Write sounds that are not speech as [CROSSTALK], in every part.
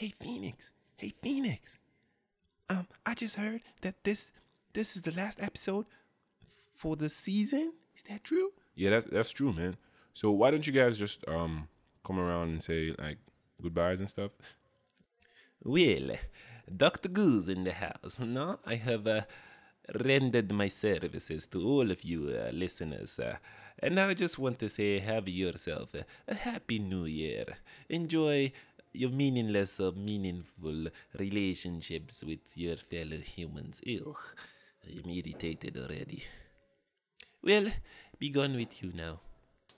Hey Phoenix, hey Phoenix. Um, I just heard that this this is the last episode for the season. Is that true? Yeah, that's that's true, man. So why don't you guys just um come around and say like goodbyes and stuff? Well, Dr. Goose in the house. [LAUGHS] No, I have uh, rendered my services to all of you uh, listeners. Uh, and I just want to say, have yourself a, a happy new year. Enjoy your meaningless or meaningful relationships with your fellow humans. Ew, I'm irritated already. Well, be gone with you now.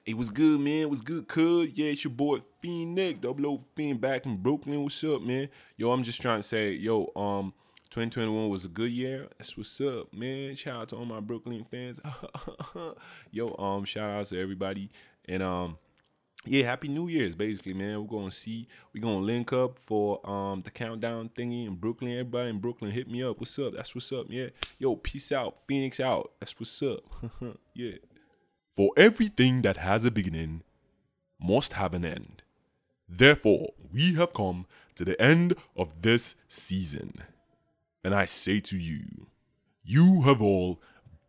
It was good, man. It was good, cuz. Yeah, it's your boy Phoenix, double O Fiend back in Brooklyn. What's up, man? Yo, I'm just trying to say, yo, um, 2021 was a good year. That's what's up, man. Shout out to all my Brooklyn fans. [LAUGHS] yo, um, shout out to everybody. And um, yeah, happy New Year's, basically, man. We're gonna see, we're gonna link up for um the countdown thingy in Brooklyn. Everybody in Brooklyn, hit me up. What's up? That's what's up, yeah. Yo, peace out. Phoenix out. That's what's up. [LAUGHS] yeah. For everything that has a beginning must have an end. Therefore, we have come to the end of this season. And I say to you, you have all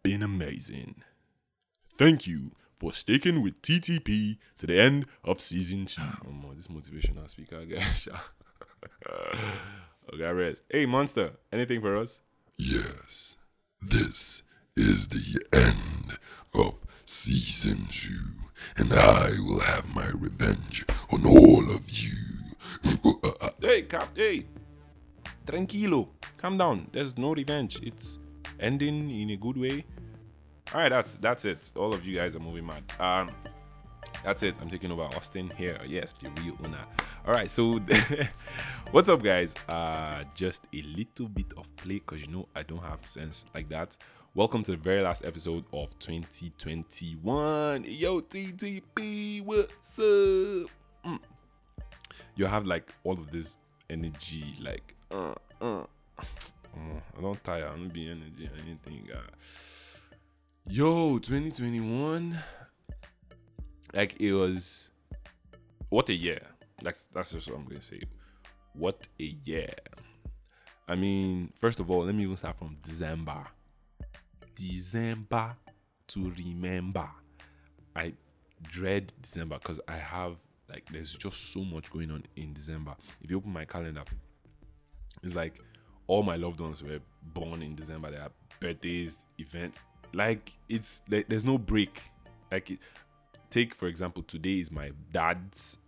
been amazing. Thank you for sticking with TTP to the end of season two. Ah. Oh, man, this motivational speaker, I guess. [LAUGHS] okay, rest. Hey, Monster, anything for us? Yes, this is the end of season two, and I will have my revenge on all of you. [LAUGHS] hey, cap, hey, tranquilo, calm down. There's no revenge. It's ending in a good way. All right, that's that's it. All of you guys are moving mad. Um, that's it. I'm taking over Austin here. Yes, the real owner. All right, so [LAUGHS] what's up, guys? Uh, just a little bit of play because you know I don't have sense like that. Welcome to the very last episode of 2021. Yo, TTP, what's up? Mm. You have like all of this energy, like uh, uh. Mm, I don't tire. I don't be energy or anything. Uh. Yo, 2021. Like it was. What a year. That's that's just what I'm gonna say. What a year. I mean, first of all, let me even start from December. December to remember. I dread December because I have like there's just so much going on in December. If you open my calendar, it's like all my loved ones were born in December. There are birthdays, events. Like it's like, there's no break. Like it, take for example, today is my dad's,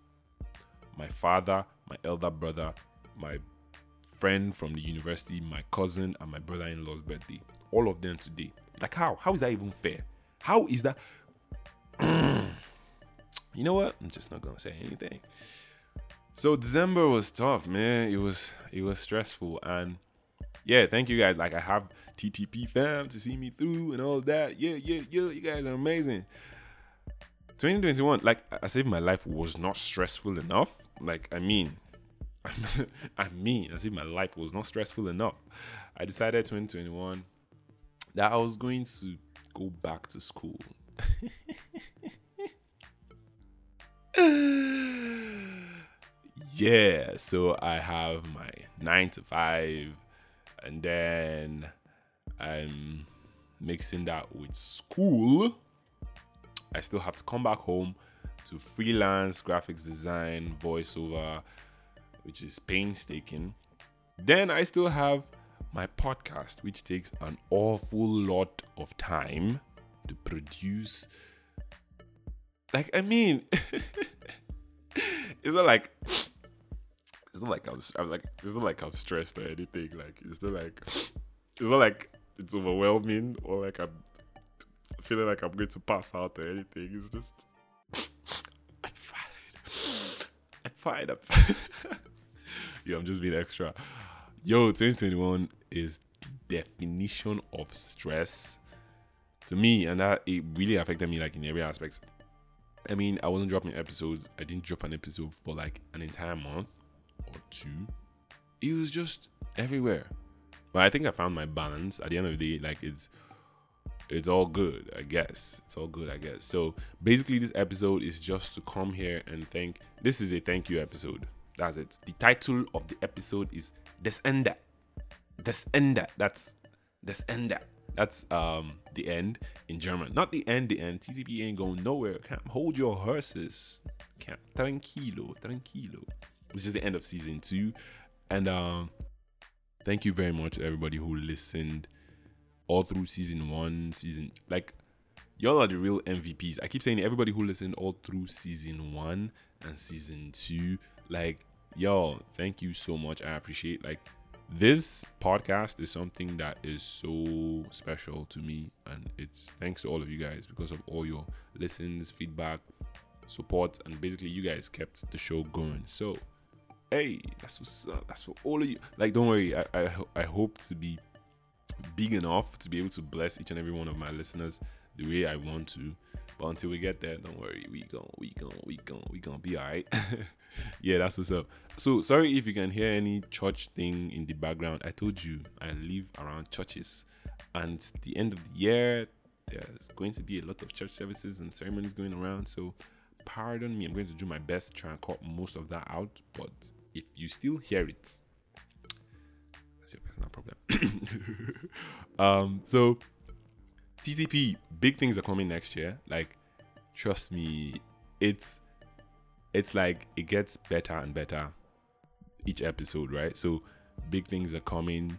my father, my elder brother, my friend from the university, my cousin, and my brother-in-law's birthday. All of them today. Like how? How is that even fair? How is that? [CLEARS THROAT] you know what? I'm just not gonna say anything. So December was tough, man. It was it was stressful, and yeah, thank you guys. Like I have TTP fam to see me through and all that. Yeah, yeah, yeah. You guys are amazing. 2021, like I said, my life was not stressful enough. Like I mean, [LAUGHS] I mean, as if my life was not stressful enough. I decided 2021 that I was going to go back to school. [LAUGHS] yeah, so I have my nine to five, and then I'm mixing that with school. I still have to come back home to freelance graphics design, voiceover, which is painstaking. Then I still have my podcast, which takes an awful lot of time to produce. Like, I mean, [LAUGHS] it's not like it's not like I'm, I'm like it's not like I'm stressed or anything. Like, it's not like it's not like it's overwhelming or like I'm feeling like I'm going to pass out or anything. It's just [LAUGHS] I'm fine. I'm fine. I'm fine. [LAUGHS] Yo, I'm just being extra. Yo, 2021 is definition of stress to me, and that it really affected me like in every aspect. I mean, I wasn't dropping episodes. I didn't drop an episode for like an entire month or two. It was just everywhere. But I think I found my balance. At the end of the day, like it's it's all good, I guess. It's all good, I guess. So basically, this episode is just to come here and thank. This is a thank you episode That's it. The title of the episode is Des Ende. Des Ende. That's Des Ende. That's um the end in German. Not the end, the end. TTP ain't going nowhere. Can't hold your horses. Can't tranquilo, tranquilo. It's just the end of season two. And um thank you very much everybody who listened all through season one, season like y'all are the real MVPs. I keep saying everybody who listened all through season one and season two, like y'all, thank you so much. I appreciate like this podcast is something that is so special to me and it's thanks to all of you guys because of all your listens feedback support and basically you guys kept the show going so hey that's what's up that's for all of you like don't worry i i, I hope to be big enough to be able to bless each and every one of my listeners the way i want to but until we get there don't worry we gon' we gon' we gon' we gon' be all right [LAUGHS] yeah, that's what's up. So sorry if you can hear any church thing in the background. I told you I live around churches, and the end of the year there's going to be a lot of church services and ceremonies going around. So pardon me, I'm going to do my best to try and cut most of that out. But if you still hear it, that's your personal problem. [COUGHS] um, so TTP, big things are coming next year. Like, trust me, it's it's like it gets better and better each episode, right? So big things are coming.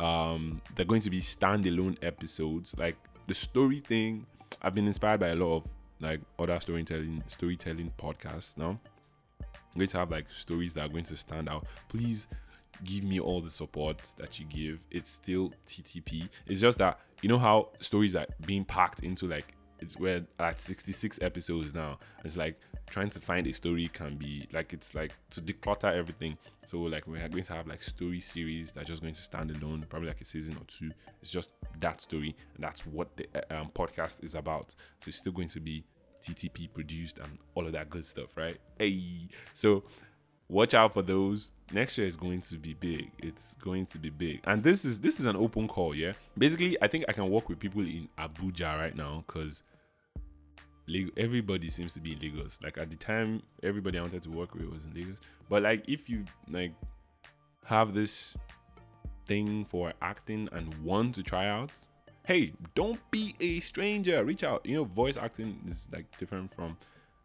Um, they're going to be standalone episodes. Like the story thing, I've been inspired by a lot of like other storytelling storytelling podcasts now. I'm going to have like stories that are going to stand out. Please give me all the support that you give. It's still TTP. It's just that you know how stories are being packed into like it's we're at 66 episodes now. It's like trying to find a story can be like it's like to declutter everything. So like we're going to have like story series that's just going to stand alone, probably like a season or two. It's just that story, and that's what the um, podcast is about. So it's still going to be TTP produced and all of that good stuff, right? Hey, so watch out for those. Next year is going to be big. It's going to be big, and this is this is an open call. Yeah, basically, I think I can work with people in Abuja right now because everybody seems to be in Lagos. Like at the time, everybody I wanted to work with was in Lagos. But like, if you like have this thing for acting and want to try out, hey, don't be a stranger. Reach out. You know, voice acting is like different from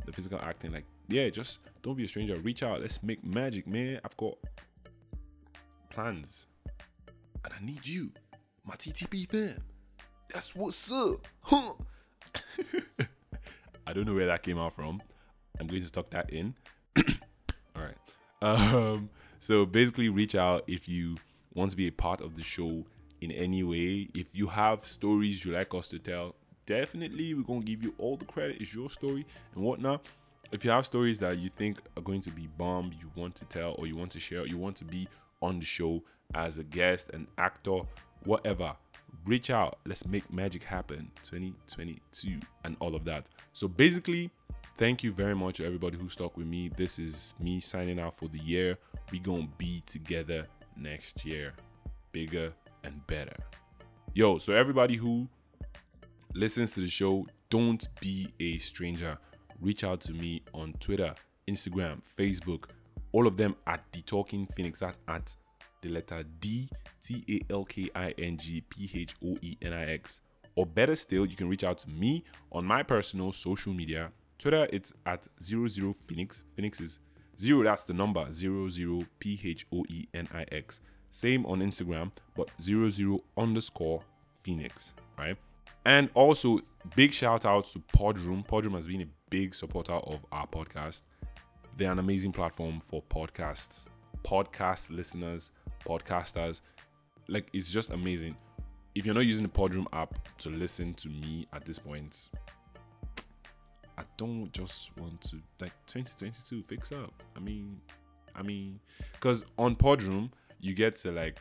the physical acting. Like, yeah, just don't be a stranger. Reach out. Let's make magic, man. I've got plans, and I need you, my TTP fam. That's what's up, huh? [LAUGHS] I don't know where that came out from. I'm going to stock that in. [COUGHS] All right. Um, so basically, reach out if you want to be a part of the show in any way. If you have stories you like us to tell, definitely we're gonna give you all the credit. It's your story and whatnot. If you have stories that you think are going to be bomb, you want to tell or you want to share, you want to be on the show as a guest, an actor, whatever, reach out. Let's make magic happen 2022 and all of that. So basically, thank you very much to everybody who stuck with me. This is me signing out for the year. We gonna be together next year, bigger and better. Yo, so everybody who listens to the show, don't be a stranger. Reach out to me on Twitter, Instagram, Facebook, all of them at the Talking Phoenix at, at the letter D T A L K I N G P H O E N I X. Or better still, you can reach out to me on my personal social media. Twitter, it's at 00 Phoenix. Phoenix is zero, that's the number 00 P H O E N I X. Same on Instagram, but 00 underscore Phoenix, right? And also, big shout out to Podroom. Podroom has been a big supporter of our podcast. They're an amazing platform for podcasts, podcast listeners, podcasters. Like it's just amazing. If you're not using the Podroom app to listen to me at this point, I don't just want to like 2022 fix up. I mean, I mean, because on Podroom you get to like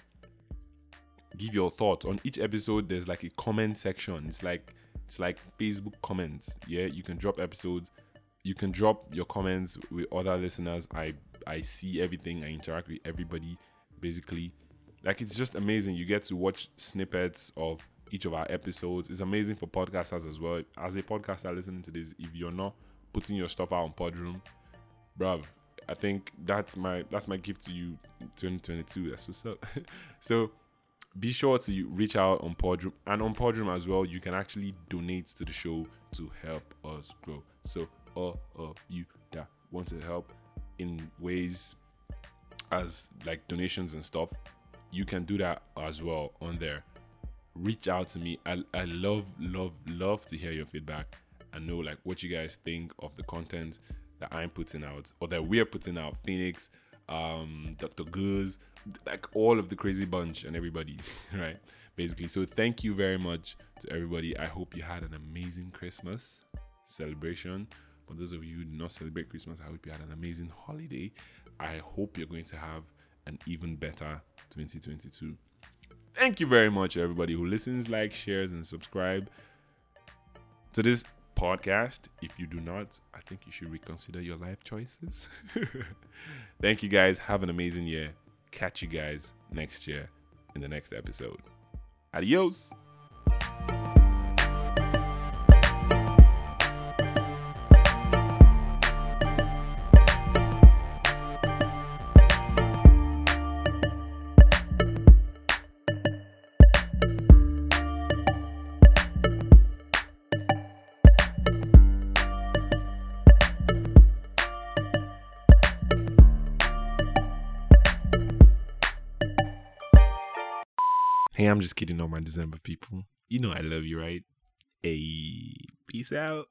give your thoughts on each episode. There's like a comment section. It's like it's like Facebook comments. Yeah, you can drop episodes. You can drop your comments with other listeners. I I see everything. I interact with everybody basically. Like it's just amazing. You get to watch snippets of each of our episodes. It's amazing for podcasters as well. As a podcaster listening to this, if you're not putting your stuff out on Podroom, bruv, I think that's my that's my gift to you, 2022. That's what's up. [LAUGHS] so be sure to reach out on Podroom and on Podroom as well. You can actually donate to the show to help us grow. So all of you that want to help in ways as like donations and stuff, you can do that as well on there. Reach out to me. I, I love, love, love to hear your feedback and know like what you guys think of the content that I'm putting out or that we're putting out. Phoenix, um, Dr. Goose, like all of the crazy bunch and everybody, [LAUGHS] right? Basically. So thank you very much to everybody. I hope you had an amazing Christmas celebration. For those of you who do not celebrate Christmas, I hope you had an amazing holiday. I hope you're going to have an even better 2022. Thank you very much, everybody who listens, likes, shares, and subscribe to this podcast. If you do not, I think you should reconsider your life choices. [LAUGHS] Thank you guys. Have an amazing year. Catch you guys next year in the next episode. Adios. Hey, I'm just kidding all my December people. You know I love you, right? Hey, peace out.